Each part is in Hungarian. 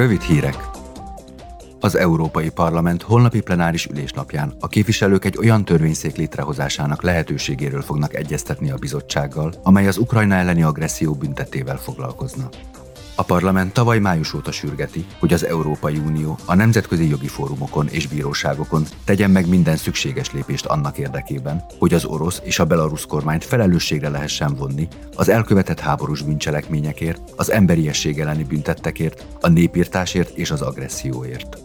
Rövid hírek. Az Európai Parlament holnapi plenáris ülésnapján a képviselők egy olyan törvényszék létrehozásának lehetőségéről fognak egyeztetni a bizottsággal, amely az Ukrajna elleni agresszió büntetével foglalkozna. A parlament tavaly május óta sürgeti, hogy az Európai Unió a nemzetközi jogi fórumokon és bíróságokon tegyen meg minden szükséges lépést annak érdekében, hogy az orosz és a belarusz kormányt felelősségre lehessen vonni az elkövetett háborús bűncselekményekért, az emberiesség elleni büntettekért, a népírtásért és az agresszióért.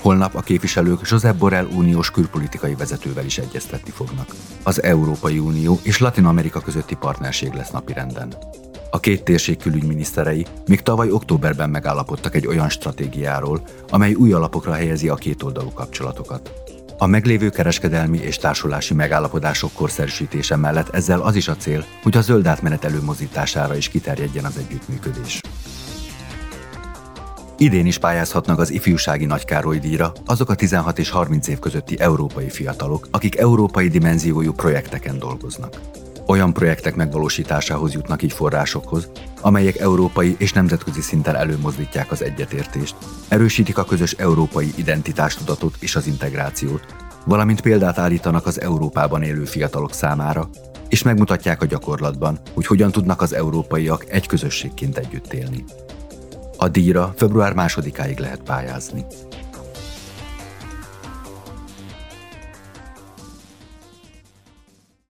Holnap a képviselők Josep Borrell uniós külpolitikai vezetővel is egyeztetni fognak. Az Európai Unió és Latin Amerika közötti partnerség lesz napirenden. A két térség külügyminiszterei még tavaly októberben megállapodtak egy olyan stratégiáról, amely új alapokra helyezi a kétoldalú kapcsolatokat. A meglévő kereskedelmi és társulási megállapodások korszerűsítése mellett ezzel az is a cél, hogy a zöld átmenet előmozítására is kiterjedjen az együttműködés. Idén is pályázhatnak az ifjúsági Nagykároly díjra azok a 16 és 30 év közötti európai fiatalok, akik európai dimenziójú projekteken dolgoznak. Olyan projektek megvalósításához jutnak így forrásokhoz, amelyek európai és nemzetközi szinten előmozdítják az egyetértést, erősítik a közös európai identitástudatot és az integrációt, valamint példát állítanak az Európában élő fiatalok számára, és megmutatják a gyakorlatban, hogy hogyan tudnak az európaiak egy közösségként együtt élni. A díjra február másodikáig lehet pályázni.